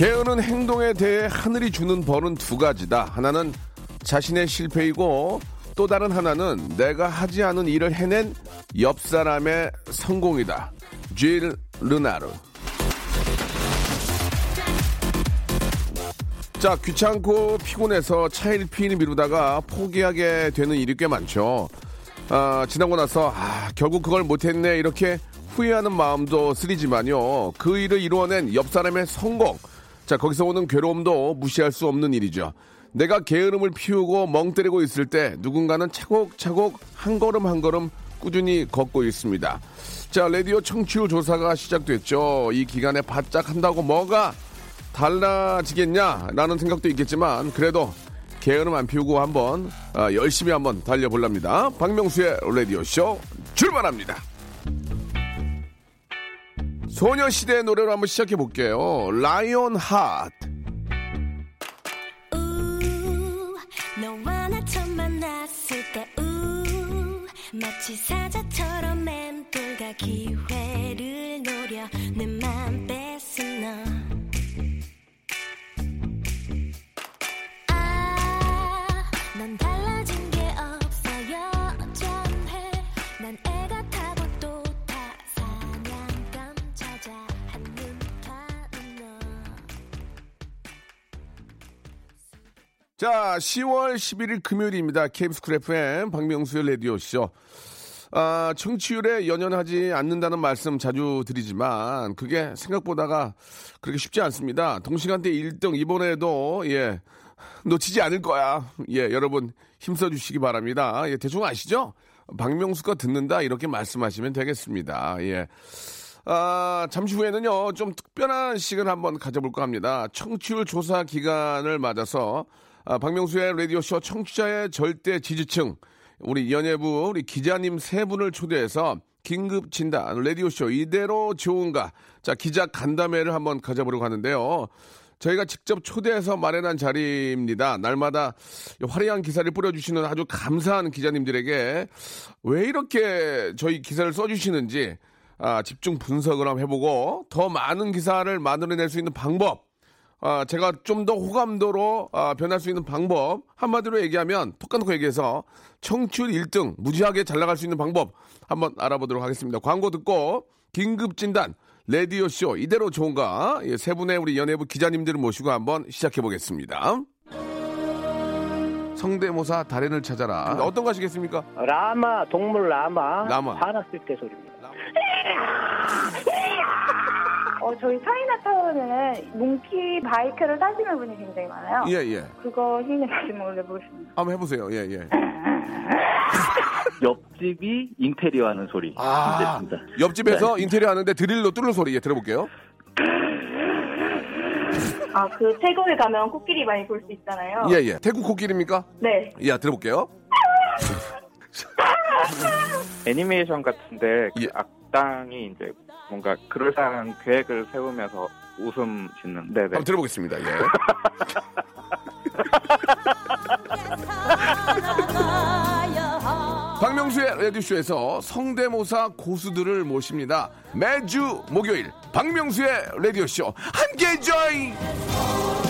게으른 행동에 대해 하늘이 주는 벌은 두 가지다. 하나는 자신의 실패이고 또 다른 하나는 내가 하지 않은 일을 해낸 옆 사람의 성공이다. 질 르나르. 자, 귀찮고 피곤해서 차일피일 미루다가 포기하게 되는 일이 꽤 많죠. 아, 지나고 나서, 아, 결국 그걸 못했네. 이렇게 후회하는 마음도 쓰리지만요. 그 일을 이루어낸 옆 사람의 성공. 자, 거기서 오는 괴로움도 무시할 수 없는 일이죠. 내가 게으름을 피우고 멍 때리고 있을 때 누군가는 차곡차곡 한 걸음 한 걸음 꾸준히 걷고 있습니다. 자, 라디오 청취율 조사가 시작됐죠. 이 기간에 바짝 한다고 뭐가 달라지겠냐라는 생각도 있겠지만 그래도 게으름 안 피우고 한번 아, 열심히 한번 달려볼랍니다. 박명수의 라디오 쇼 출발합니다. 소녀시대의 노래로 한번 시작해 볼게요. 라이온 하트. 마치 사자처럼 맴돌다 기회 자, 10월 11일 금요일입니다. KBS 쿨 FM 박명수의 라디오쇼. 아, 청취율에 연연하지 않는다는 말씀 자주 드리지만 그게 생각보다가 그렇게 쉽지 않습니다. 동시간대 1등 이번에도 예 놓치지 않을 거야. 예, 여러분 힘써 주시기 바랍니다. 예, 대충 아시죠? 박명수가 듣는다 이렇게 말씀하시면 되겠습니다. 예. 아, 잠시 후에는요, 좀 특별한 시간을 한번 가져볼까 합니다. 청취율 조사 기간을 맞아서, 아, 박명수의 라디오쇼 청취자의 절대 지지층, 우리 연예부, 우리 기자님 세 분을 초대해서 긴급 진단, 라디오쇼 이대로 좋은가. 자, 기자 간담회를 한번 가져보려고 하는데요. 저희가 직접 초대해서 마련한 자리입니다. 날마다 화려한 기사를 뿌려주시는 아주 감사한 기자님들에게 왜 이렇게 저희 기사를 써주시는지 아, 집중 분석을 한번 해보고 더 많은 기사를 만들어낼 수 있는 방법 아, 제가 좀 더 호감도로 아, 변할 수 있는 방법 한마디로 얘기하면 톡 까놓고 얘기해서 청취율 1등 무지하게 잘 나갈 수 있는 방법 한번 알아보도록 하겠습니다. 광고 듣고 긴급 진단 레디오 쇼 이대로 좋은가 예, 세 분의 우리 연예부 기자님들을 모시고 한번 시작해 보겠습니다. 성대모사 달인을 찾아라. 어떤 거 하시겠습니까? 라마 동물 라마 라마. 화났을 때 소리입니다. 어, 저희 차이나타운에는 몽키 바이크를 타시는 분이 굉장히 많아요. 예, 예. 그거 힘내 가지고 올려보겠습니다. 한번 해보세요. 예, 예. 옆집이 인테리어 하는 소리. 아, 됐습니다. 옆집에서 인테리어 하는데 드릴로 뚫는 소리 예, 들어볼게요. 아, 그 태국에 가면 코끼리 많이 볼 수 있잖아요. 예, 예. 태국 코끼리입니까? 네. 예, 들어볼게요. 애니메이션 같은데 그 예. 악당이 이제 뭔가 그럴싸한 계획을 세우면서 웃음 짓는 네네 한번 들어보겠습니다. 예. 박명수의 라디오쇼에서 성대모사 고수들을 모십니다. 매주 목요일 박명수의 라디오쇼 함께 join!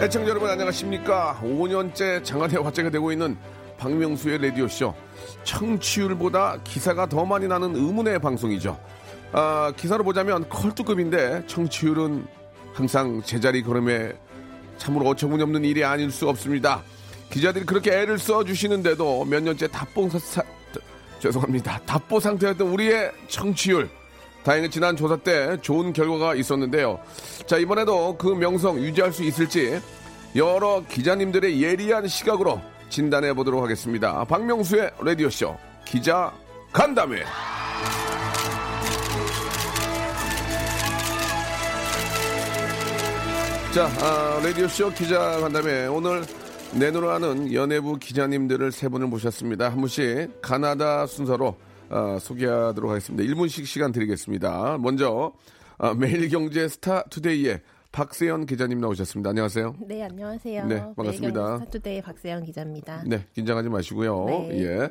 애청자 여러분 안녕하십니까 5년째 장안의 화제가 되고 있는 박명수의 라디오쇼 청취율보다 기사가 더 많이 나는 의문의 방송이죠. 아, 기사로 보자면 컬투급인데 청취율은 항상 제자리 걸음에 참으로 어처구니없는 일이 아닐 수 없습니다. 기자들이 그렇게 애를 써주시는데도 몇 년째 답봉 사, 사- 죄송합니다. 답보 상태였던 우리의 청취율. 다행히 지난 조사 때 좋은 결과가 있었는데요. 자, 이번에도 그 명성 유지할 수 있을지 여러 기자님들의 예리한 시각으로 진단해 보도록 하겠습니다. 박명수의 라디오쇼 기자 간담회. 자, 아, 라디오쇼 기자 간담회 오늘 내노라 하는 연예부 기자님들을 세 분을 모셨습니다. 한 분씩 가나다 순서로 아, 소개하도록 하겠습니다. 1분씩 시간 드리겠습니다. 먼저 아, 매일경제 스타 투데이의 박세연 기자님 나오셨습니다. 안녕하세요. 네, 안녕하세요. 네, 반갑습니다. 스타투데이 박세연 기자입니다. 네, 긴장하지 마시고요. 네. 예.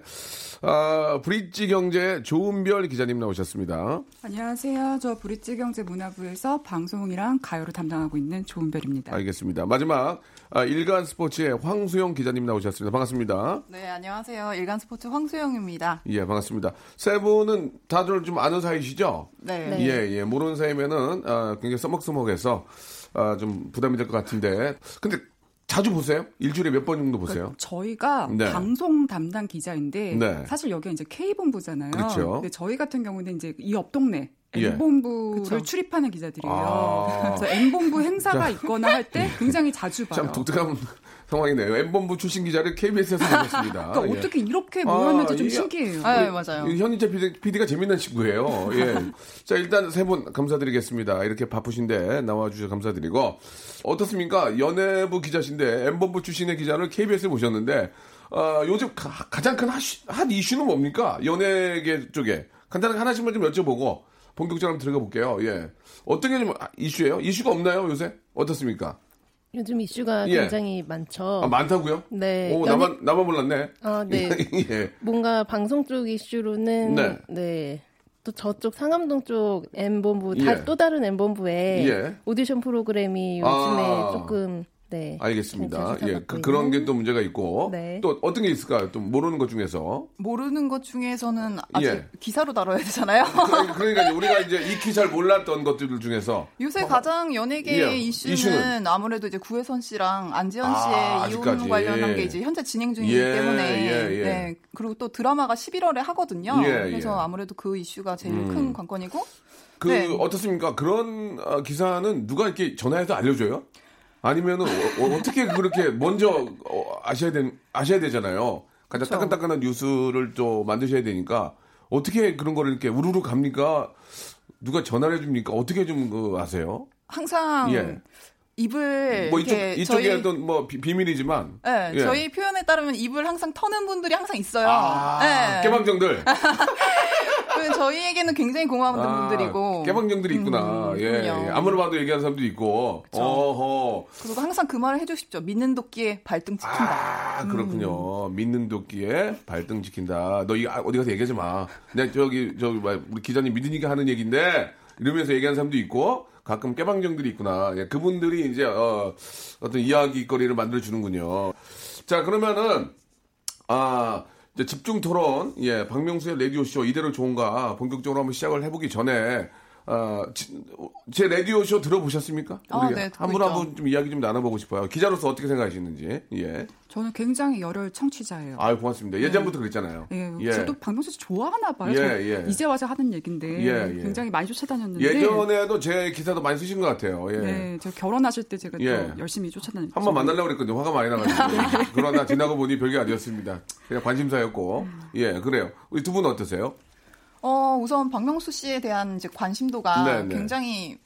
아, 브릿지 경제 조은별 기자님 나오셨습니다. 안녕하세요. 저 브릿지 경제 문화부에서 방송이랑 가요를 담당하고 있는 조은별입니다. 알겠습니다. 마지막 아, 일간 스포츠의 황소영 기자님 나오셨습니다. 반갑습니다. 네, 안녕하세요. 일간 스포츠 황소영입니다. 예, 반갑습니다. 세 분은 다들 좀 아는 사이시죠? 네. 네. 예, 예. 모르는 사이면은 아, 굉장히 써먹써먹해서 아, 좀 부담이 될 것 같은데. 근데 자주 보세요? 일주일에 몇 번 정도 보세요? 저희가 네. 방송 담당 기자인데 네. 사실 여기가 이제 K본부잖아요. 그렇죠. 근데 저희 같은 경우는 이제 이 옆 동네 예. M본부를 그쵸. 출입하는 기자들이에요. 아. 그래서 M본부 행사가 있거나 할 때 굉장히 자주 봐요. 참 독특한 상황이네요. M본부 출신 기자를 KBS에서 보셨습니다. 그러니까 예. 어떻게 이렇게 모였는지 아, 좀 이게- 신기해요. 네, 맞아요. 이 현인재 PD, 가 재밌는 친구예요. 예. 자, 일단 세 분 감사드리겠습니다. 이렇게 바쁘신데 나와주셔서 감사드리고. 어떻습니까? 연예부 기자신데 M본부 출신의 기자를 KBS에 모셨는데, 어, 요즘 가, 장 큰핫 이슈는 뭡니까? 연예계 쪽에. 간단하게 하나씩만 좀 여쭤보고 본격적으로 한번 들어가 볼게요. 예. 어떤 게 좀 이슈예요? 이슈가 없나요, 요새? 어떻습니까? 요즘 이슈가 예. 굉장히 많죠. 아, 많다고요? 네. 오, 연예- 나만, 나만 몰랐네. 아, 네. 예. 뭔가 방송 쪽 이슈로는 네. 네. 또 저쪽 상암동 쪽 M본부 다, 예. 또 다른 M본부에 예. 오디션 프로그램이 요즘에 아. 조금 네. 알겠습니다. 예, 그, 그런. 게 또 문제가 있고 네. 또 어떤 게 있을까요? 또 모르는 것 중에서 모르는 것 중에서는 아직 예. 기사로 다뤄야 되잖아요. 그러니까, 우리가 이제 익히 잘 몰랐던 것들 중에서 요새 가장 연예계 예, 이슈는, 이슈는? 아무래도 이제 구혜선 씨랑 안지현 아, 씨의 아직까지. 이혼 관련한 게 이제 현재 진행 중이기 예, 때문에 예, 예. 네 그리고 또 드라마가 11월에 하거든요. 예, 그래서 예. 아무래도 그 이슈가 제일 음. 큰 관건이고 그 네. 어떻습니까? 그런 어, 기사는 누가 이렇게 전화해서 알려줘요? 아니면은 어, 떻게 그렇게 먼저 어, 아셔야 되 아셔야 되잖아요. 가장 그쵸. 따끈따끈한 뉴스를 또 만드셔야 되니까 어떻게 그런 거를 이렇게 우르르 갑니까? 누가 전화를 해줍니까? 어떻게 좀 그 아세요? 항상 예. 입을 뭐 이쪽 이쪽에 어떤 뭐 비, 비밀이지만 네, 예. 저희 표현에 따르면 입을 항상 터는 분들이 항상 있어요. 아, 네. 깨방정들. 그 저희에게는 굉장히 고마운 아, 분들이고 깨방정들이 있구나. 음, 예. 예. 아무나 봐도 얘기하는 사람도 있고. 어허. 그리고 항상 그 말을 해주십시오. 믿는 도끼에 발등 지킨다. 아, 그렇군요. 믿는 도끼에 발등 지킨다. 너 이거 아, 어디 가서 얘기하지 마. 내가 저기, 저기, 뭐야, 우리 기자님 믿으니까 하는 얘기인데, 이러면서 얘기하는 사람도 있고, 가끔 깨방정들이 있구나. 예, 그분들이 이제, 어, 어떤 이야기거리를 만들어 주는군요. 자, 그러면은, 아, 이제 집중 토론, 예, 박명수의 라디오 쇼 이대로 좋은가 본격적으로 한번 시작을 해보기 전에, 아, 지- 제 라디오 쇼 들어보셨습니까? 아, 우리 네, 듣고 한분 있죠. 한분 좀 이야기 좀 나눠보고 싶어요. 기자로서 어떻게 생각하시는지, 예. 저는 굉장히 열혈 청취자예요. 아유, 고맙습니다. 예전부터 그랬잖아요. 예, 예. 저도 씨 좋아하나 봐요. 예, 저 예. 이제 와서 하는 얘기인데 예, 예. 굉장히 많이 쫓아다녔는데 예전에도 제 기사도 많이 쓰신 것 같아요. 예. 네, 저 결혼하실 때 제가 예. 또 열심히 쫓아다녔죠. 한번 만나려고 그랬거든요. 화가 많이 나가지고. 네. 그러나 지나고 보니 별게 아니었습니다. 그냥 관심사였고. 예, 그래요. 우리 두 분은 어떠세요? 어, 우선 박명수 씨에 대한 이제 관심도가 네, 네. 굉장히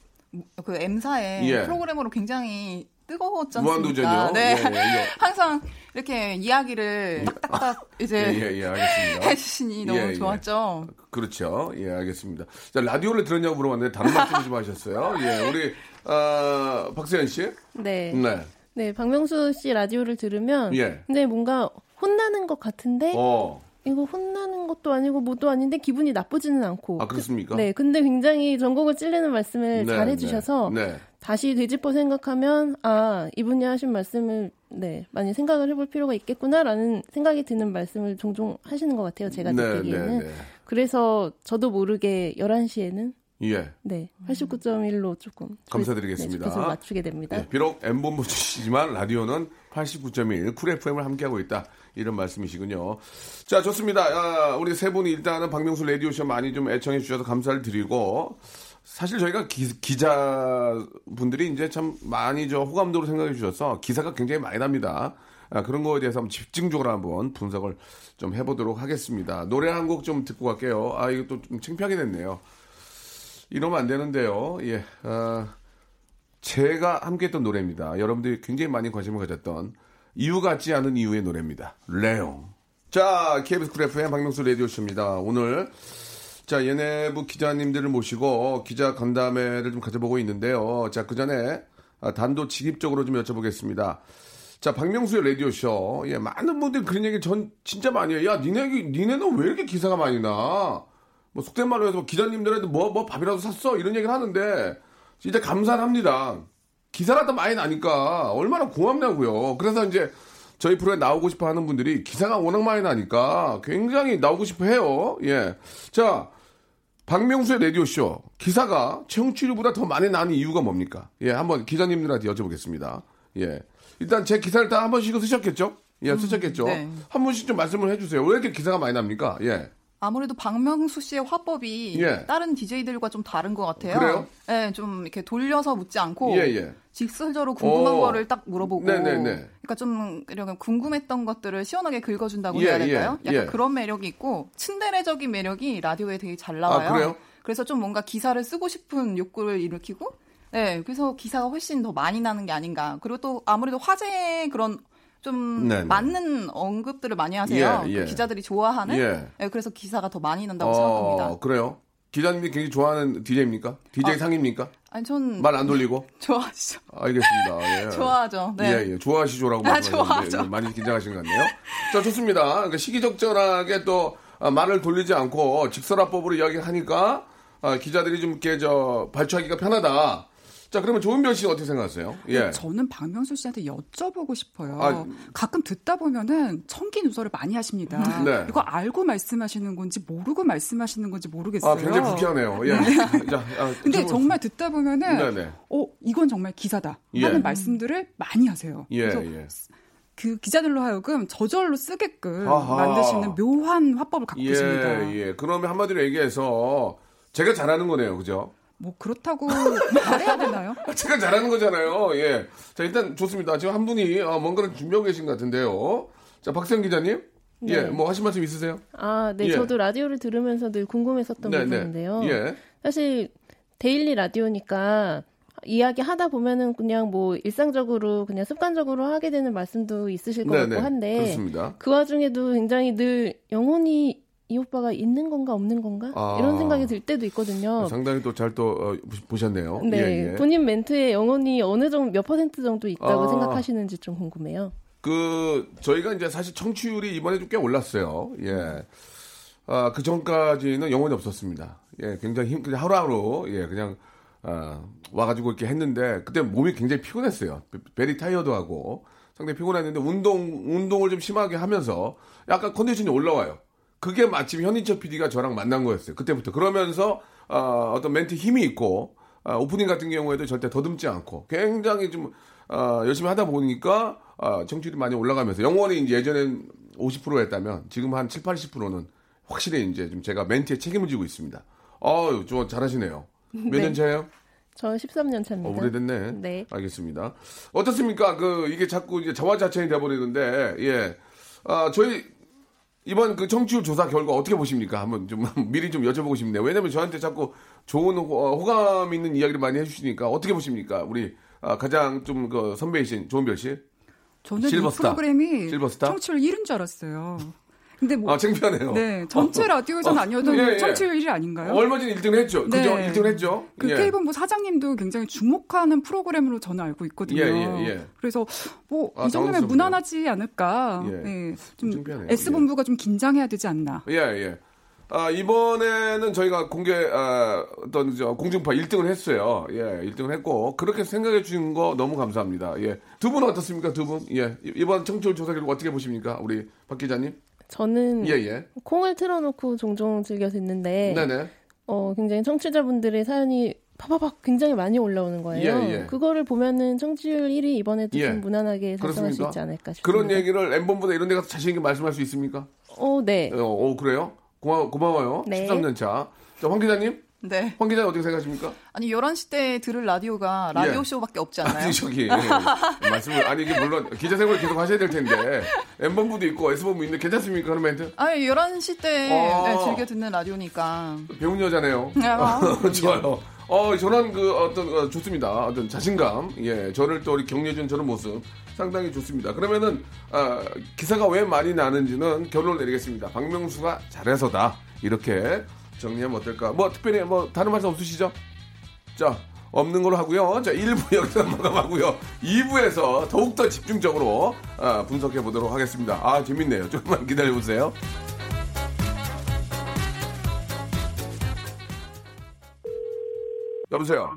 그 M사의 예. 프로그램으로 굉장히 뜨거웠지 않습니까? 무한도전이요? 네. 예, 예, 예. 항상 이렇게 이야기를 딱딱딱 예, 이제 예, 예, 알겠습니다. 해주시니 너무. 좋았죠. 그렇죠. 예, 알겠습니다. 자, 라디오를 들었냐고 물어봤는데 다른 말씀 좀 하셨어요. 예, 우리, 어, 박세현 씨? 네. 네. 네, 박명수 씨 라디오를 들으면 예. 근데 뭔가 혼나는 것 같은데 어. 이거 혼나는 것도 아니고 뭐도 아닌데 기분이 나쁘지는 않고. 아, 그렇습니까? 네, 근데 굉장히 전곡을 찔리는 말씀을 네, 잘 해주셔서 네. 네. 다시 되짚어 생각하면 아 이분이 하신 말씀을 네 많이 생각을 해볼 필요가 있겠구나라는 생각이 드는 말씀을 종종 하시는 것 같아요. 제가 네, 느끼기에는. 네, 네. 그래서 저도 모르게 11시에는 예. 네 89.1로 조금 감사드리겠습니다. 네, 계속 맞추게 됩니다. 예, 비록 M본부 출시지만 라디오는 89.1 쿨 FM을 함께하고 있다. 이런 말씀이시군요. 자, 좋습니다. 아, 우리 세 분이 일단은 박명수 라디오쇼 많이 좀 애청해 주셔서 감사를 드리고 사실 저희가 기, 기자 분들이 이제 참 많이 저 호감도로 생각해 주셔서 기사가 굉장히 많이 납니다. 아, 그런 거에 대해서 한번 집중적으로 한번 분석을 좀 해보도록 하겠습니다. 노래 한 곡 좀 듣고 갈게요. 아, 또좀 창피하게 됐네요. 이러면 안 되는데요. 예. 아, 제가 함께 했던 노래입니다. 여러분들이 굉장히 많이 관심을 가졌던 이유 같지 않은 이유의 노래입니다. 레옹. 자, KBS 쿨 FM 박명수 라디오쇼입니다. 오늘 자 예내부 기자님들을 모시고 기자 간담회를 좀 가져보고 있는데요. 자, 그 전에 아, 단도직입적으로 좀 여쭤보겠습니다. 자, 박명수의 라디오 쇼. 예, 많은 분들이 그런 얘기 전 진짜 많이 해요. 야, 니네, 니네는 왜 이렇게 기사가 많이 나? 뭐, 속된 말로 해서 기자님들한테 뭐, 뭐 밥이라도 샀어? 이런 얘기를 하는데, 진짜 감사를 합니다. 기사가 많이 나니까 얼마나 고맙냐고요. 그래서 이제 저희 프로에 나오고 싶어 하는 분들이 기사가 워낙 많이 나니까 굉장히 나오고 싶어 해요. 예. 자, 박명수의 라디오쇼. 기사가 청취율보다 더 많이 나는 이유가 뭡니까? 예, 한번 기자님들한테 여쭤보겠습니다. 예. 일단 제 기사를 다 한 번씩은 쓰셨겠죠? 예, 쓰셨겠죠? 네. 한 번씩 좀 말씀을 해주세요. 왜 이렇게 기사가 많이 납니까? 예. 아무래도 박명수 씨의 화법이 예. 다른 DJ들과 좀 다른 것 같아요. 그래요? 네, 좀 이렇게 돌려서 묻지 않고 예, 예. 직설적으로 궁금한 어. 거를 딱 물어보고 네네네. 그러니까 좀 이렇게 궁금했던 것들을 시원하게 긁어준다고 예, 해야 될까요? 예, 약간 예. 그런 매력이 있고 츤데레적인 매력이 라디오에 되게 잘 나와요. 아, 그래요? 그래서 좀 뭔가 기사를 쓰고 싶은 욕구를 일으키고 네, 그래서 기사가 훨씬 더 많이 나는 게 아닌가. 그리고 또 아무래도 화제의 그런 좀 네네. 맞는 언급들을 많이 하세요. 예, 예. 그 기자들이 좋아하는. 예. 네, 그래서 기사가 더 많이 난다고 생각합니다. 그래요? 기자님이 굉장히 좋아하는 DJ입니까? DJ 아. 상입니까? 아니 전 말 안 돌리고? 좋아하시죠. 알겠습니다. 예. 좋아하죠. 네. 예, 예. 좋아하시죠라고 아, 좋아하죠. 많이 긴장하신 것 같네요. 자, 좋습니다. 그러니까 시기적절하게 또 아, 말을 돌리지 않고 직설화법으로 이야기하니까 아, 기자들이 좀 이렇게 저 발표하기가 편하다. 자, 그러면 조은별 씨는 어떻게 생각하세요? 예. 저는 박명수 씨한테 여쭤보고 싶어요. 아, 가끔 듣다 보면은 청기 누설을 많이 하십니다. 네. 이거 알고 말씀하시는 건지 모르고 말씀하시는 건지 모르겠어요. 아, 굉장히 불쾌하네요. 예. 자, 아, 근데 정말 듣다 보면은 네네. 어 이건 정말 기사다 예. 하는 말씀들을 많이 하세요. 예, 그래서 예. 그 기자들로 하여금 저절로 쓰게끔 아하. 만드시는 묘한 화법을 갖고 계십니다. 예, 예. 그러면 한마디로 얘기해서 제가 잘하는 거네요. 그죠? 뭐 그렇다고 말해야 되나요? 제가 잘하는 거잖아요. 예. 자, 일단 좋습니다. 지금 한 분이 어, 뭔가를 준비하고 계신 것 같은데요. 자, 박세영 기자님. 예, 네. 뭐 하실 말씀 있으세요? 아, 네, 예. 저도 라디오를 들으면서 늘 궁금했었던 네, 네. 부분인데요. 예. 사실 데일리 라디오니까 이야기 하다 보면은 그냥 뭐 일상적으로 그냥 습관적으로 하게 되는 말씀도 있으실 것 네, 같고 네. 한데 그렇습니다. 그 와중에도 굉장히 늘 영혼이 이 오빠가 있는 건가 없는 건가 아. 이런 생각이 들 때도 있거든요. 상당히 또 잘또 보셨네요. 네, 예, 예. 본인 멘트에 영혼이 어느 정도 몇 퍼센트 정도 있다고 아. 생각하시는지 좀 궁금해요. 그 저희가 이제 사실 청취율이 이번에 좀 꽤 올랐어요. 예. 아, 그 전까지는 영혼이 없었습니다. 예, 굉장히 힘, 그냥 하루하루, 예, 그냥, 아, 와가지고 이렇게 했는데, 그때 몸이 굉장히 피곤했어요. 베- 베리 타이어도 하고, 상당히 피곤했는데, 운동, 운동을 좀 심하게 하면서, 약간 컨디션이 올라와요. 그게 마침 현인철 PD가 저랑 만난 거였어요. 그때부터. 그러면서, 아, 어떤 멘트 힘이 있고, 아, 오프닝 같은 경우에도 절대 더듬지 않고, 굉장히 좀, 아, 열심히 하다 보니까, 아, 정치율이 많이 올라가면서, 영원히 이제 예전엔 50%였다면, 지금 한 7, 80%는 확실히 이제 좀 제가 멘트에 책임을 지고 있습니다. 어유, 저 잘하시네요. 몇 네. 년 차예요? 저 13년 차입니다. 어, 오래됐네. 네. 알겠습니다. 어떻습니까? 그, 이게 자꾸 이제 자화자찬이 돼버리는데, 예. 아, 저희, 이번 그 청취율 조사 결과 어떻게 보십니까? 한번 좀 미리 좀 여쭤보고 싶네요. 왜냐면 저한테 자꾸 좋은 호, 어, 호감 있는 이야기를 많이 해주시니까 어떻게 보십니까? 우리 아, 가장 좀 그 선배이신 조은별 씨. 저는 이 실버스타. 프로그램이 실버스타? 청취율 1인 줄 알았어요. 근데 뭐 아, 창피하네요. 네, 전체 어, 라디오에서는 어, 아니어도 예, 예. 청취율 1위 아닌가요? 얼마 전에 1등 했죠. 그죠? 네. 1등 했죠. 그 예. K본부 사장님도 굉장히 주목하는 프로그램으로 저는 알고 있거든요. 예, 예, 예. 그래서 뭐 아, 이 정도면. 무난하지 않을까. 예. 네, 좀 창피하네요. S본부가 좀 긴장해야 되지 않나. 예, 예. 아, 이번에는 저희가 공개, 아, 어떤, 저, 공중파 1등을 했어요. 예, 1등을 했고, 그렇게 생각해 주신 거 너무 감사합니다. 예. 두 분은 어떻습니까, 두 분? 예. 이- 이번 청취율 조사 결과 어떻게 보십니까? 우리 박 기자님? 저는 예, 예. 콩을 틀어놓고 종종 즐겨 듣는데 네네. 어, 굉장히 청취자분들의 사연이 파파박 굉장히 많이 올라오는 거예요. 예, 예. 그거를 보면은 청취율 1위 이번에도 예. 좀 무난하게 달성할 수? 있지 않을까 싶습니다. 그런 얘기를 엠본보다 이런 데 가서 자신 있게 말씀할 수 있습니까? 어, 네. 어, 어, 그래요? 고마, 고마워요. 네. 13년 차. 자, 황 기자님? 네. 황 기자님 어떻게 생각하십니까? 아니 11시 때 들을 라디오가 라디오 예. 쇼밖에 없지 않나요? 아니, 저기, 말씀을, 아니, 이게 물론 기자 생활 계속 하셔야 될 텐데, M본부도 있고 S본부 있는데 괜찮습니까? 그런 멘트? 아니 11시 때 어. 네, 즐겨 듣는 라디오니까. 배운 여자네요. 아, 좋아요. 어, 저런 그 어떤, 어, 좋습니다. 어떤 자신감. 예, 저를 또 우리 격려해준 저런 모습. 상당히 좋습니다. 그러면은, 아, 기사가 왜 많이 나는지는 결론을 내리겠습니다. 박명수가 잘해서다. 이렇게 정리하면 어떨까. 뭐, 특별히 뭐, 다른 말씀 없으시죠? 자, 없는 걸로 하고요. 자, 1부 여기서 마감하고요. 2부에서 더욱더 집중적으로 아, 분석해 보도록 하겠습니다. 아, 재밌네요. 조금만 기다려 보세요. 여보세요.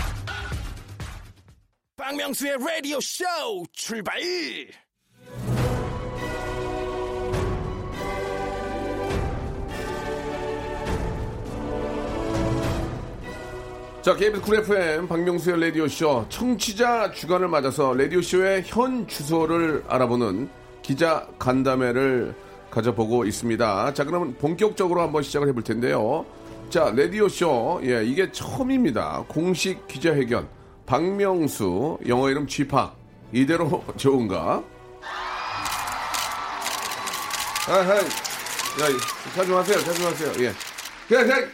박명수의 라디오 쇼 출발! 자, KBS 쿨 FM 박명수의 라디오 쇼 청취자 주간을 맞아서 라디오 쇼의 현 주소를 알아보는 기자 간담회를 가져보고 있습니다. 자, 그러면 본격적으로 한번 시작을 해볼 텐데요. 자, 라디오 쇼, 예, 이게 처음입니다. 공식 기자회견. 박명수, 영어 이름 쥐팍. 이대로 좋은가? 아, 아, 야, 자중하세요, 자중하세요. 예. 그냥, 그냥.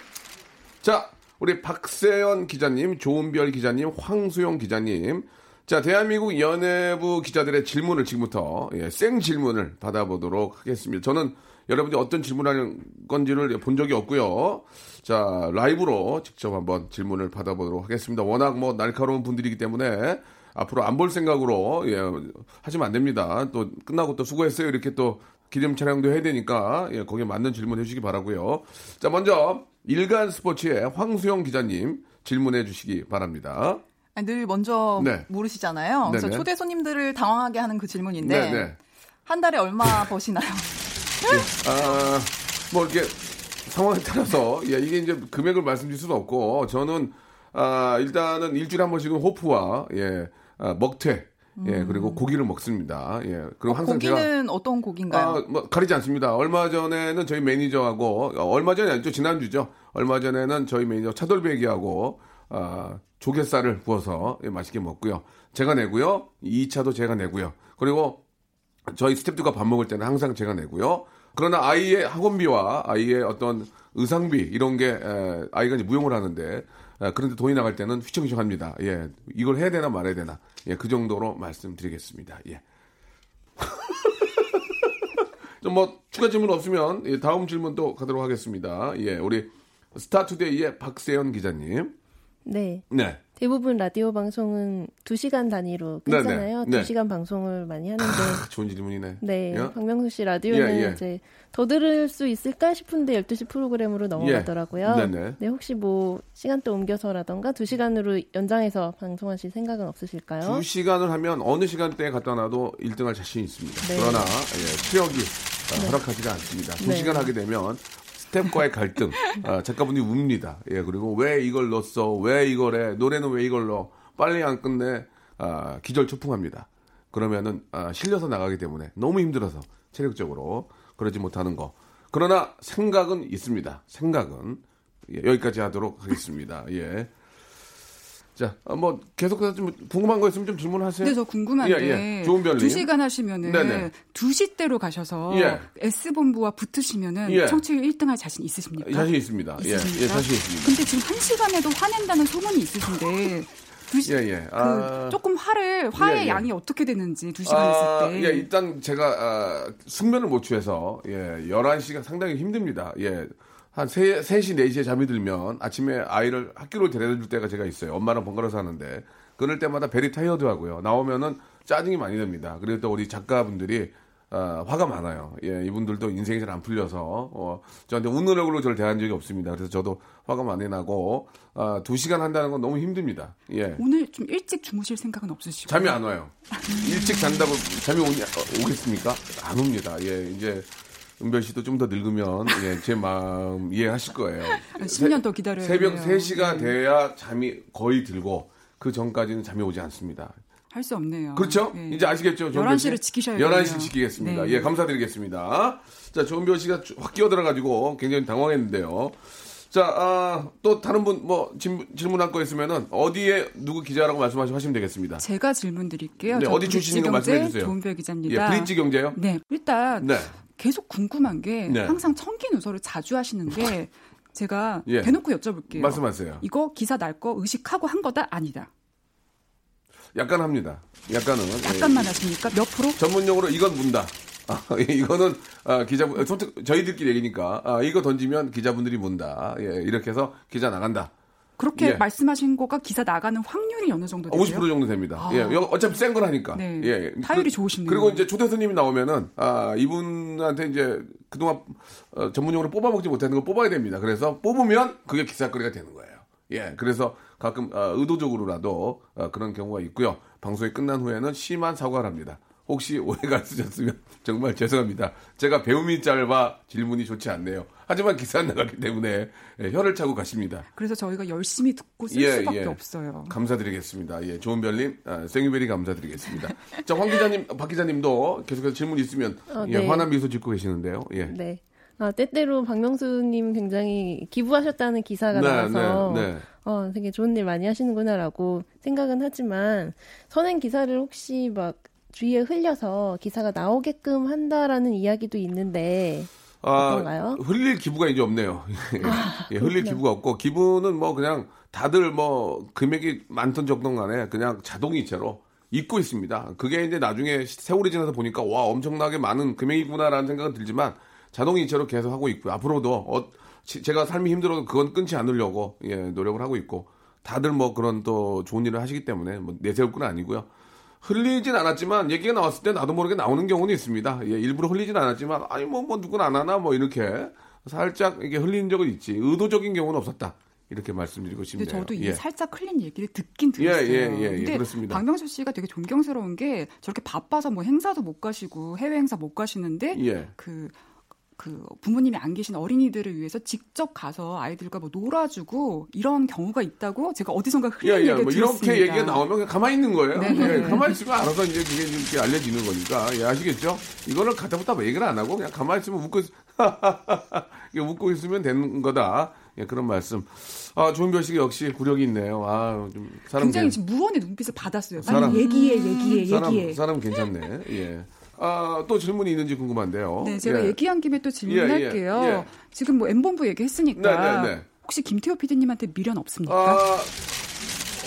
자, 우리 박세연 기자님, 조은별 기자님, 황수영 기자님. 자, 대한민국 연예부 기자들의 질문을 지금부터 예, 생 질문을 받아보도록 하겠습니다. 저는 여러분들이 어떤 질문하는 건지를 본 적이 없고요. 자, 라이브로 직접 한번 질문을 받아보도록 하겠습니다. 워낙 뭐 날카로운 분들이기 때문에 앞으로 안 볼 생각으로 예, 하시면 안 됩니다. 또 끝나고 또 수고했어요. 이렇게 또 기념 촬영도 해야 되니까 예, 거기에 맞는 질문 해주시기 바라고요. 자, 먼저 일간 스포츠의 황수영 기자님 질문해 주시기 바랍니다. 늘 먼저 네. 그래서 네네. 초대 손님들을 당황하게 하는 그 질문인데 네, 네. 한 달에 얼마 버시나요? 아, 뭐 이렇게 상황에 따라서 예, 이게 이제 금액을 말씀드릴 수는 없고 저는 아, 일단은 일주일에 한 번씩은 호프와 예, 아, 먹태 예, 그리고 고기를 먹습니다. 예. 그리고 항상 제가 음. 고기는 어떤 고기인가요? 아, 뭐 가리지 않습니다. 얼마 전에는 저희 매니저하고 어, 얼마 전이 아니죠 지난주죠. 얼마 전에는 저희 매니저 차돌배기하고 아, 조갯살을 구워서 예, 맛있게 먹고요. 제가 내고요. 2차도 제가 내고요. 그리고 저희 스태프들과 밥 먹을 때는 항상 제가 내고요. 그러나 아이의 학원비와 아이의 어떤 의상비 이런 게 에, 아이가 이제 무용을 하는데 에, 그런데 돈이 나갈 때는 휘청휘청합니다. 예, 이걸 해야 되나 말아야 되나. 예, 그 정도로 말씀드리겠습니다. 예. 좀 뭐 추가 질문 없으면 예, 다음 질문 또 가도록 하겠습니다. 예, 우리 스타투데이의 박세현 기자님. 네. 네. 대부분 라디오 방송은 2시간 단위로 네네. 끊잖아요. 네. 2시간 방송을 많이 하는데 좋은 질문이네. 네, 예? 박명수 씨 라디오는 예, 예. 이제 더 들을 수 있을까 싶은데 12시 프로그램으로 넘어가더라고요. 예. 네네. 네, 혹시 뭐 시간대 옮겨서라던가 2시간으로 연장해서 방송하실 생각은 없으실까요? 두 시간을 하면 어느 시간대에 갖다 놔도 1등할 자신이 있습니다. 네. 그러나 예, 체력이 어, 허락하지가 않습니다. 두 네. 시간 하게 되면 스텝과의 갈등. 아, 작가분이 웁니다. 예, 그리고 왜 이걸 넣었어? 왜 이걸 해? 노래는 왜 이걸 넣어? 빨리 안 끝내? 아, 기절 초풍합니다. 그러면은 아, 실려서 나가기 때문에 너무 힘들어서 체력적으로 그러지 못하는 거. 그러나 생각은 있습니다. 생각은 예, 여기까지 하도록 하겠습니다. 예. 자, 어, 뭐 계속해서 좀 궁금한 거 있으면 좀 질문하세요. 네, 저 궁금한데 예, 예. 좋은 별님. 두 시간 하시면은 네네. 두 시대로 가셔서 예. S 본부와 붙으시면은 예. 청취율 1등 할 자신 있으십니까? 자신 있습니다. 예, 있으십니까? 예, 자신 있습니다. 근데 지금 한 시간에도 화낸다는 소문이 있으신데 두 시, 예, 예. 그 아. 조금 화를 화의 예, 예. 양이 어떻게 되는지 두 시간 아, 있을 때. 예, 일단 제가 아, 숙면을 못 취해서 예, 11시가 상당히 힘듭니다. 예. 한 3, 3시, 4시에 잠이 들면 아침에 아이를 학교로 데려다 줄 때가 제가 있어요. 엄마랑 번갈아 하는데. 그럴 때마다 very tired 하고요. 나오면은 짜증이 많이 납니다. 그리고 또 우리 작가분들이 아, 화가 많아요. 예, 이분들도 인생이 잘 안 풀려서 어, 저한테 웃는 얼굴로 저를 대한 적이 없습니다. 그래서 저도 화가 많이 나고 아, 2시간 한다는 건 너무 힘듭니다. 예. 오늘 좀 일찍 주무실 생각은 없으시고 잠이 안 와요. 일찍 잔다고 잠이 오냐, 어, 오겠습니까? 안 옵니다. 예, 이제 은별 씨도 좀 더 늙으면 예, 제 마음 이해하실 거예요. 10년 더 기다려야 새벽 돼요. 3시가 돼야 잠이 거의 들고 그 전까지는 잠이 오지 않습니다. 할 수 없네요. 그렇죠? 예. 이제 아시겠죠? 조은별 11시 를 씨? 지키셔야 11시 돼요. 지키겠습니다. 네. 예, 감사드리겠습니다. 자, 조은별 씨가 확 끼어들어가지고 굉장히 당황했는데요. 자, 아, 또 다른 분 뭐 질문할 거 있으면은 어디에 누구 기자라고 말씀하시면 되겠습니다. 제가 질문 드릴게요. 네, 저 어디 출신인 거 브릿지 말씀해 주세요. 조은별 예, 기자입니다. 브릿지 경제요? 네, 일단 네. 계속 궁금한 게 네. 항상 청기 누설을 자주 하시는데 제가 예. 대놓고 여쭤볼게요. 말씀하세요. 이거 기사 날 거 의식하고 한 거다 아니다. 약간 합니다. 약간은. 약간만 예, 하십니까? 몇 프로? 전문용어로 이건 문다. 아, 이거는 아, 기자분 솔직 저희들끼리 얘기니까 아, 이거 던지면 기자분들이 문다. 예, 이렇게 해서 기자 나간다. 그렇게 예. 말씀하신 거가 기사 나가는 확률이 어느 정도 되세요? 50% 정도 됩니다. 아. 예, 어차피 센 거라니까. 네. 예. 타율이 그- 좋으시네요. 그리고 이제 초대 손님이 나오면은 아, 이분한테 이제 그동안 어, 전문용어로 뽑아 먹지 못하는 걸 뽑아야 됩니다. 그래서 뽑으면 그게 기사거리가 되는 거예요. 예, 그래서 가끔 어, 의도적으로라도 어, 그런 경우가 있고요. 방송이 끝난 후에는 심한 사과를 합니다. 혹시 오해가 있으셨으면 정말 죄송합니다. 제가 배움이 짧아 질문이 좋지 않네요. 하지만 기사 나가기 때문에 예, 혀를 차고 가십니다. 그래서 저희가 열심히 듣고 쓸 예, 수밖에 예. 없어요. 감사드리겠습니다. 예, 좋은 별님, 아, 생유별이 감사드리겠습니다. 자, 황 기자님, 박 기자님도 계속해서 질문 있으면 어, 예, 네. 환한 미소 짓고 계시는데요. 예. 네. 아, 때때로 박명수님 굉장히 기부하셨다는 기사가 네, 나와서 네, 네. 어, 되게 좋은 일 많이 하시는구나라고 생각은 하지만 선행 기사를 혹시 막 주위에 흘려서 기사가 나오게끔 한다라는 이야기도 있는데 어떤가요? 아, 흘릴 기부가 이제 없네요. 예, 흘릴 기부가 없고 기부는 뭐 그냥 다들 뭐 금액이 많든 적든 간에 그냥 자동이체로 잊고 있습니다. 그게 이제 나중에 세월이 지나서 보니까 와 엄청나게 많은 금액이구나라는 생각은 들지만 자동이체로 계속 하고 있고요. 앞으로도 어, 지- 제가 삶이 힘들어도 그건 끊지 않으려고 예, 노력을 하고 있고 다들 뭐 그런 또 좋은 일을 하시기 때문에 뭐 내세울 건 아니고요. 흘리진 않았지만 얘기가 나왔을 때 나도 모르게 나오는 경우는 있습니다. 예, 일부러 흘리진 않았지만 아니 뭐 뭐 누군 안 하나 뭐 이렇게 살짝 이게 흘린 적은 있지 의도적인 경우는 없었다 이렇게 말씀드리고 싶네요. 저도 이 예. 살짝 흘린 얘기를 듣긴 예, 들었어요. 예, 예, 예, 근데 그렇습니다. 박명수 씨가 되게 존경스러운 게 저렇게 바빠서 뭐 행사도 못 가시고 해외 행사 못 가시는데 예. 그, 그 부모님이 안 계신 어린이들을 위해서 직접 가서 아이들과 뭐 놀아주고 이런 경우가 있다고 제가 어디선가 흘린 예, 예, 얘기 뭐 들었습니다. 이렇게 얘기가 나오면 그냥 가만히 있는 거예요. 네, 예, 네. 가만히 있으면 알아서 이제 그게 이렇게 알려지는 거니까. 예, 아시겠죠? 이거를 갖다부터 얘기를 안 하고 그냥 가만히 있으면 웃고, 웃고 있으면 되는 거다. 예, 그런 말씀. 아, 조은별 씨가 역시 구력이 있네요. 아, 좀 사람 굉장히 괜- 지금 무언의 눈빛을 받았어요. 사람- 얘기해, 얘기해, 사람, 얘기해. 사람 괜찮네. 예. 아, 또 질문이 있는지 궁금한데요. 네, 제가 예. 얘기한 김에 또 질문할게요. 예, 예, 예. 지금 뭐 M본부 얘기했으니까 네, 네, 네. 혹시 김태호 PD님한테 미련 없습니까? 아,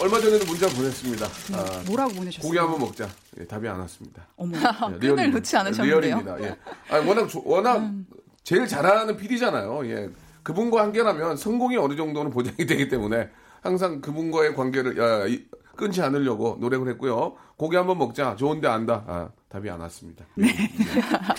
얼마 전에도 문자 보냈습니다. 아, 뭐라고 보내셨어요? 고기 한번 먹자. 예, 답이 안 왔습니다. 어머. 예, 끈을 리얼입니다. 놓지 않으셨는데요. 리얼입니다. 예. 아니, 워낙 조- 워낙 음. 제일 잘하는 PD잖아요. 예. 그분과 함께라면 성공이 어느 정도는 보장이 되기 때문에 항상 그분과의 관계를 야, 이- 끊지 않으려고 노력을 했고요. 고기 한번 먹자. 좋은데 안다. 아, 답이 안 왔습니다. 네.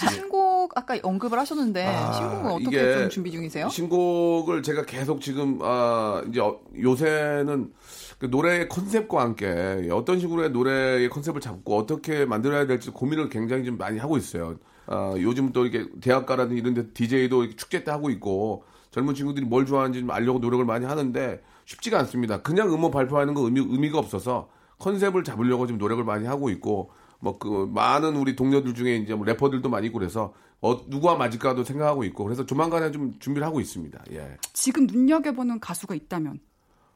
신곡 아까 언급을 하셨는데 아, 신곡은 어떻게 좀 준비 중이세요? 신곡을 제가 계속 지금 아 이제 어- 요새는 그 노래의 컨셉과 함께 어떤 식으로의 노래의 컨셉을 잡고 어떻게 만들어야 될지 고민을 굉장히 좀 많이 하고 있어요. 아, 요즘 또 이렇게 대학가라든 이런 데 DJ도 축제 때 하고 있고 젊은 친구들이 뭘 좋아하는지 좀 알려고 노력을 많이 하는데 쉽지가 않습니다. 그냥 음원 발표하는 거 의미, 의미가 없어서 컨셉을 잡으려고 지금 노력을 많이 하고 있고 뭐 그 많은 우리 동료들 중에 이제 뭐 래퍼들도 많이 있고 그래서 어, 누구와 맞을까도 생각하고 있고 그래서 조만간에 좀 준비를 하고 있습니다. 예. 지금 눈여겨보는 가수가 있다면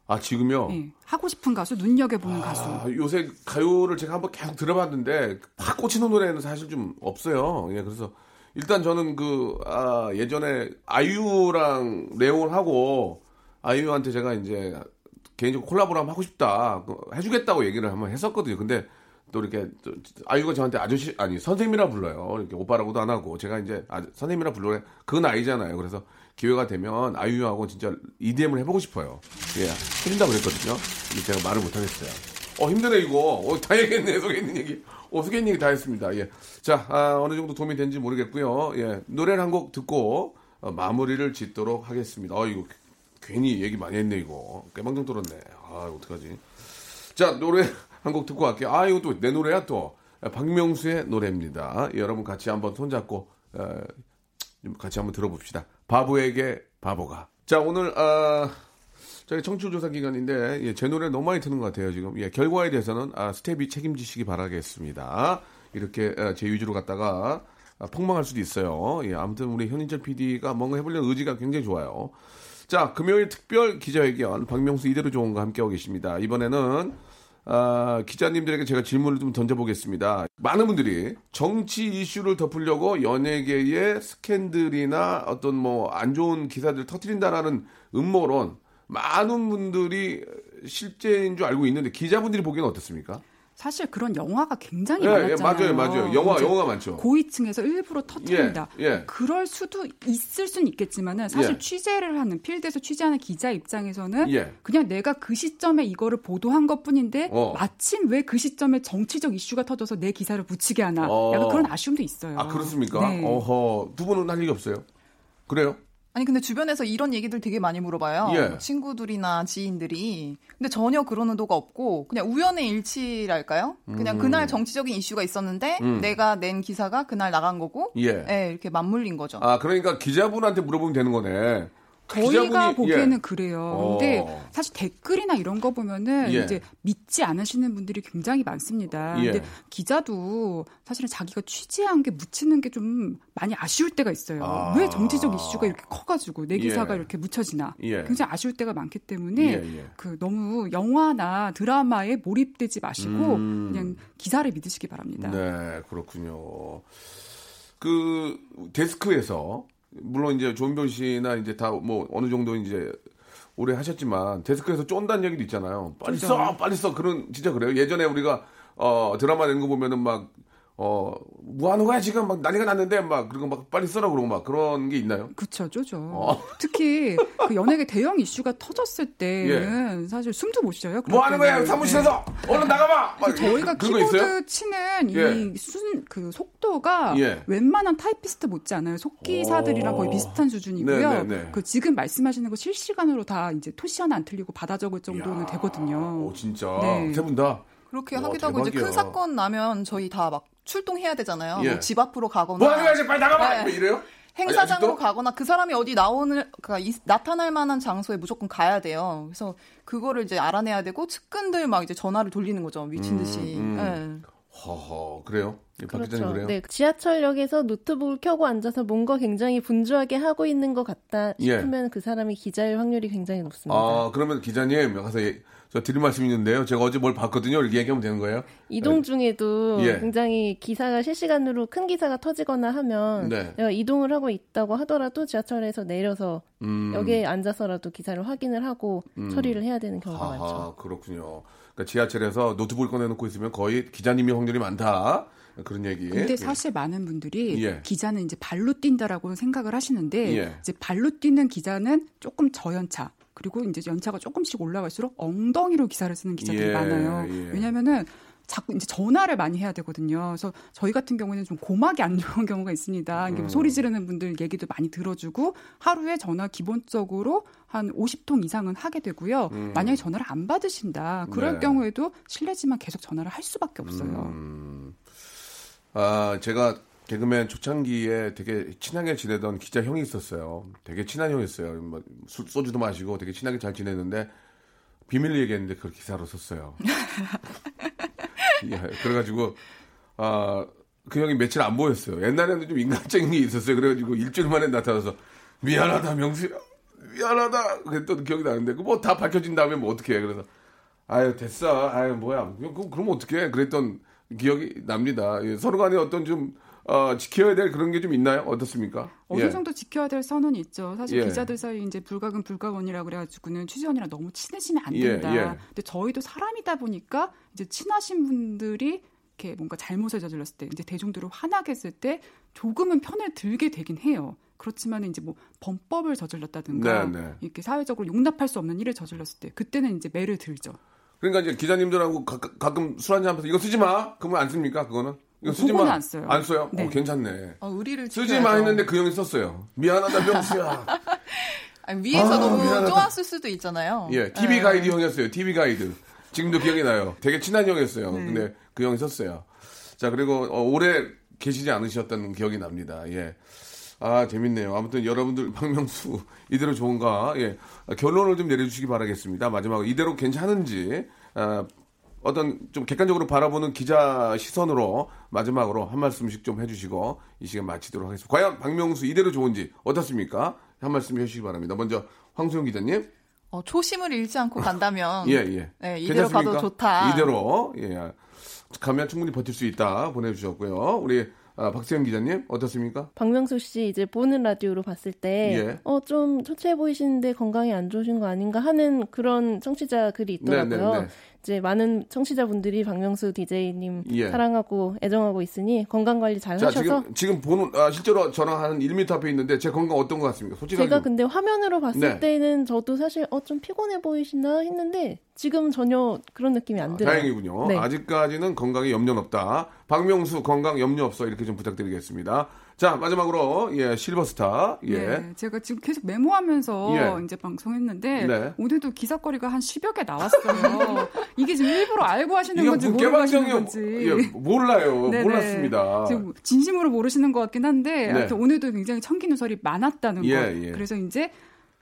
아 지금요. 예, 하고 싶은 가수, 눈여겨보는 가수. 아, 요새 가요를 제가 한번 계속 들어봤는데 확 꽂히는 노래는 사실 좀 없어요. 예, 그래서 일단 저는 그 아, 예전에 아이유랑 레옹을 하고 아이유한테 제가 이제 개인적으로 콜라보를 한번 하고 싶다 그 해주겠다고 얘기를 한번 했었거든요. 근데 또 이렇게 또 아이유가 저한테 아저씨 아니 선생님이라 불러요. 이렇게 오빠라고도 안 하고 제가 이제 아, 선생님이라 불러래 그 나이잖아요. 그래서 기회가 되면 아이유하고 진짜 EDM을 해보고 싶어요. 예, 해준다고 그랬거든요. 제가 말을 못하겠어요. 어 힘드네 이거. 어, 다 얘기했네 속에 있는 얘기. 어 속에 있는 얘기 다 했습니다. 예, 자 아, 어느 정도 도움이 된지 모르겠고요. 예, 노래를 한 곡 듣고 어, 마무리를 짓도록 하겠습니다. 어 이거 괜히 얘기 많이 했네 이거. 깨방정 떨었네. 아 어떡하지? 자 노래 한 곡 듣고 갈게요. 아 이거 또 내 노래야 또 박명수의 노래입니다. 예, 여러분 같이 한번 손잡고 어, 좀 같이 한번 들어봅시다. 바보에게 바보가. 자 오늘 아 저희 청취조사 기간인데 예, 제 노래 너무 많이 트는 것 같아요 지금. 예, 결과에 대해서는 아, 스텝이 책임지시기 바라겠습니다. 이렇게 아, 제 위주로 갔다가 아, 폭망할 수도 있어요. 예, 아무튼 우리 현인철 PD가 뭔가 해보려는 의지가 굉장히 좋아요. 자, 금요일 특별 기자회견 박명수 이대로 좋은가 함께하고 계십니다. 이번에는 아, 기자님들에게 제가 질문을 좀 던져보겠습니다. 많은 분들이 정치 이슈를 덮으려고 연예계의 스캔들이나 어떤 뭐 안 좋은 기사들을 터트린다라는 음모론 많은 분들이 실제인 줄 알고 있는데 기자분들이 보기에는 어떻습니까? 사실 그런 영화가 굉장히 예, 많았잖아요. 예, 맞아요, 맞아요. 영화, 영화가 많죠. 고위층에서 일부러 터트린다. 예, 예. 그럴 수도 있을 수는 있겠지만은 사실 예. 취재를 하는 필드에서 취재하는 기자 입장에서는 예. 그냥 내가 그 시점에 이거를 보도한 것뿐인데 어. 마침 왜 그 시점에 정치적 이슈가 터져서 내 기사를 붙이게 하나. 어. 약간 그런 아쉬움도 있어요. 아, 그렇습니까? 네. 어허, 두 분은 할 얘기 없어요? 그래요? 아니 근데 주변에서 이런 얘기들 되게 많이 물어봐요. 예. 친구들이나 지인들이. 근데 전혀 그런 의도가 없고 그냥 우연의 일치랄까요? 그냥 음. 그날 정치적인 이슈가 있었는데 음. 내가 낸 기사가 그날 나간 거고 예. 예, 이렇게 맞물린 거죠. 아, 그러니까 기자분한테 물어보면 되는 거네. 저희가 기자분이- 보기에는 예. 그래요. 근데 어. 사실 댓글이나 이런 거 보면은 예. 이제 믿지 않으시는 분들이 굉장히 많습니다. 예. 근데 기자도 사실은 자기가 취재한 게 묻히는 게 좀 많이 아쉬울 때가 있어요. 아. 왜 정치적 이슈가 이렇게 커가지고 내 기사가 예. 이렇게 묻혀지나 예. 굉장히 아쉬울 때가 많기 때문에 예, 예. 그 너무 영화나 드라마에 몰입되지 마시고 음. 그냥 기사를 믿으시기 바랍니다. 네, 그렇군요. 그 데스크에서 물론 이제 조은별 씨나 이제 다 뭐 어느 정도 이제 오래 하셨지만 데스크에서 쫀다는 얘기도 있잖아요. 빨리. 써, 빨리 써. 그런 진짜 그래요. 예전에 우리가 어 드라마 낸 거 보면은 막 어, 뭐 하는 거야, 지금? 막 난리가 났는데, 막, 그리고 막 빨리 써라, 그러고 막 그런 게 있나요? 그쵸, 쪼죠. 어. 특히 그 연예계 대형 이슈가 터졌을 때는 사실 숨도 못 쉬어요. 예. 뭐 하는 거야. 사무실에서! 얼른 나가봐! 막 저희가 거 있어요? 키보드 치는 예. 이 순, 그 속도가 예. 웬만한 타이피스트 못지 않아요. 속기사들이랑 거의 비슷한 수준이고요. 네, 네, 네. 그 지금 말씀하시는 거 실시간으로 다 이제 토시 하나 안 틀리고 받아 적을 정도는 되거든요. 오, 진짜. 네. 세분 다? 그렇게 와, 하기도 하고 이제 대박이야. 큰 사건 나면 저희 다 막 출동해야 되잖아요. 예. 뭐 집 앞으로 가거나 뭐 지금 빨리 나가봐! 네. 뭐 이래요? 행사장으로 아직도? 가거나 그 사람이 어디 나오는 그러니까 이- 나타날 만한 장소에 무조건 가야 돼요. 그래서 그거를 이제 알아내야 되고 측근들 막 이제 전화를 돌리는 거죠. 미친 듯이. 음. 예. 허허, 그래요? 예, 그렇죠. 네, 지하철역에서 노트북을 켜고 앉아서 뭔가 굉장히 분주하게 하고 있는 것 같다 예. 싶으면 그 사람이 기자일 확률이 굉장히 높습니다. 아, 그러면 기자님, 가서 예, 저 드릴 말씀이 있는데요. 제가 어제 뭘 봤거든요. 이렇게 얘기하면 되는 거예요? 이동 중에도 예. 굉장히 기사가 실시간으로 큰 기사가 터지거나 하면 네. 내가 이동을 하고 있다고 하더라도 지하철에서 내려서 음. 역에 앉아서라도 기사를 확인을 하고 음. 처리를 해야 되는 경우가 많죠. 아하, 그렇군요. 그러니까 지하철에서 노트북을 꺼내놓고 있으면 거의 기자님이 확률이 많다. 그런 얘기. 근데 예. 사실 많은 분들이 예. 기자는 이제 발로 뛴다라고 생각을 하시는데 예. 이제 발로 뛰는 기자는 조금 저연차 그리고 이제 연차가 조금씩 올라갈수록 엉덩이로 기사를 쓰는 기자들이 예, 많아요. 예. 왜냐면은 자꾸 이제 전화를 많이 해야 되거든요. 그래서 저희 같은 경우에는 좀 고막이 안 좋은 경우가 있습니다. 이게 음. 소리 지르는 분들 얘기도 많이 들어주고 하루에 전화 기본적으로 한 50통 이상은 하게 되고요. 음. 만약에 전화를 안 받으신다. 그럴 네. 경우에도 실례지만 계속 전화를 할 수밖에 없어요. 음. 아, 제가 개그맨 초창기에 되게 친하게 지내던 기자 형이 있었어요. 되게 친한 형이었어요. 뭐 술, 소주도 마시고 되게 친하게 잘 지냈는데 비밀 얘기했는데 그걸 기사로 썼어요. 예, 그래가지고 아, 그 형이 며칠 안 보였어요. 옛날에는 좀 인간적인 게 있었어요. 그래가지고 일주일 만에 나타나서 미안하다 명수야 미안하다 그랬던 기억이 나는데 그뭐다 밝혀진 다음에 뭐 어떻게 해 그래서 아유 됐어 아유 뭐야 그럼, 그럼 어떻게 그랬던 기억이 납니다. 예, 서로 간에 어떤 좀 어, 지켜야 될 그런 게 좀 있나요? 어떻습니까? 어느 예. 정도 지켜야 될 선은 있죠. 사실 예. 기자들 사이 이제 불가근 불가원이라고 그래가지고는 취재원이랑 너무 친해지면 안 예, 된다. 예. 근데 저희도 사람이다 보니까 이제 친하신 분들이 이렇게 뭔가 잘못을 저질렀을 때, 이제 대중들을 화나게 했을 때 조금은 편을 들게 되긴 해요. 그렇지만 이제 뭐 범법을 저질렀다든가 네, 네. 이렇게 사회적으로 용납할 수 없는 일을 저질렀을 때 그때는 이제 매를 들죠. 그러니까 이제 기자님들하고 가, 끔술 한잔 하면서 이거 쓰지 마. 그러면 안 씁니까? 그거는? 이거 쓰지 그거는 마. 안 써요. 안 써요? 네. 어, 괜찮네. 어, 의리를 쓰지. 마 했는데 그 형이 썼어요. 미안하다 명수야. 아니, 위에서 아, 너무 미안하다. 좋았을 수도 있잖아요. 예, TV 예. 가이드 형이었어요. TV 가이드. 지금도 기억이 나요. 되게 친한 형이었어요. 네. 근데 그 형이 썼어요. 자, 그리고 어, 오래 계시지 않으셨다는 기억이 납니다. 예. 아, 재밌네요. 아무튼 여러분들 박명수 이대로 좋은가? 예. 아, 결론을 좀 내려주시기 바라겠습니다. 마지막으로 이대로 괜찮은지 아, 어떤 좀 객관적으로 바라보는 기자 시선으로 마지막으로 한 말씀씩 좀 해주시고 이 시간 마치도록 하겠습니다. 과연 박명수 이대로 좋은지 어떻습니까? 한 말씀 해주시기 바랍니다. 먼저 황소영 기자님. 어, 초심을 잃지 않고 간다면 예, 예. 네, 이대로 괜찮습니까? 가도 좋다. 이대로 예. 가면 충분히 버틸 수 있다 보내주셨고요. 우리 아, 박세영 기자님 어떻습니까? 박명수 씨 이제 보는 라디오로 봤을 때, 예. 어, 좀 초췌해 보이시는데 건강이 안 좋으신 거 아닌가 하는 그런 청취자 글이 있더라고요. 네, 네, 네. 이제 많은 청취자분들이 박명수 DJ님 예. 사랑하고 애정하고 있으니 건강 관리 잘 자 하셔서 지금 지금 보는 아, 실제로 저랑 한 1m 앞에 있는데 제 건강 어떤 것 같습니까? 솔직하게 제가 좀- 근데 화면으로 봤을 네. 때는 저도 사실 어 좀 피곤해 보이시나 했는데 지금 전혀 그런 느낌이 안 들어요. 다행이군요. 네. 아직까지는 건강에 염려는 없다. 박명수 건강 염려 없어 이렇게 좀 부탁드리겠습니다. 자 마지막으로 예 실버스타 예. 네, 제가 지금 계속 메모하면서 예. 이제 방송했는데 네. 오늘도 기사거리가 한 10여 개 나왔어요. 이게 지금 일부러 알고 하시는 건지 뭐 모르고 하시는 개방성이 건지. 예, 몰라요. 네네. 몰랐습니다. 지금 진심으로 모르시는 것 같긴 한데 네. 오늘도 굉장히 청기 누설이 많았다는 예, 거. 예. 그래서 이제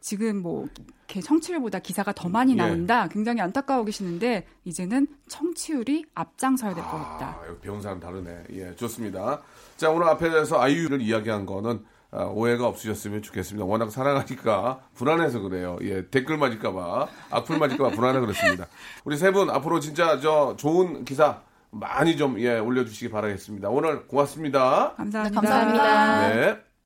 지금 뭐 이렇게 청취율보다 기사가 더 많이 예. 나온다. 굉장히 안타까워 계시는데 이제는 청취율이 앞장서야 될 것 같다. 아, 배운 사람 다르네. 예, 좋습니다. 자, 오늘 앞에서 아이유를 이야기한 거는 아, 오해가 없으셨으면 좋겠습니다. 워낙 사랑하니까 불안해서 그래요. 예, 댓글 맞을까봐, 악플 맞을까봐 불안해 그렇습니다. 우리 세 분 앞으로 진짜 저 좋은 기사 많이 좀, 예, 올려주시기 바라겠습니다. 오늘 고맙습니다. 감사합니다. 감사합니다. 네.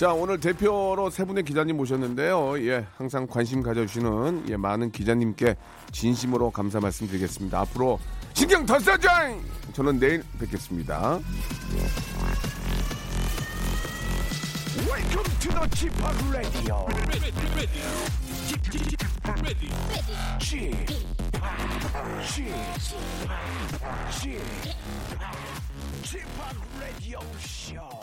자, 오늘 대표로 세 분의 기자님 모셨는데요. 예, 항상 관심 가져주시는 예, 많은 기자님께 진심으로 감사 말씀드리겠습니다. 앞으로 신경 더 써줘! 저는 내일 뵙겠습니다. Welcome to the Chip Radio. Chip Radio Show.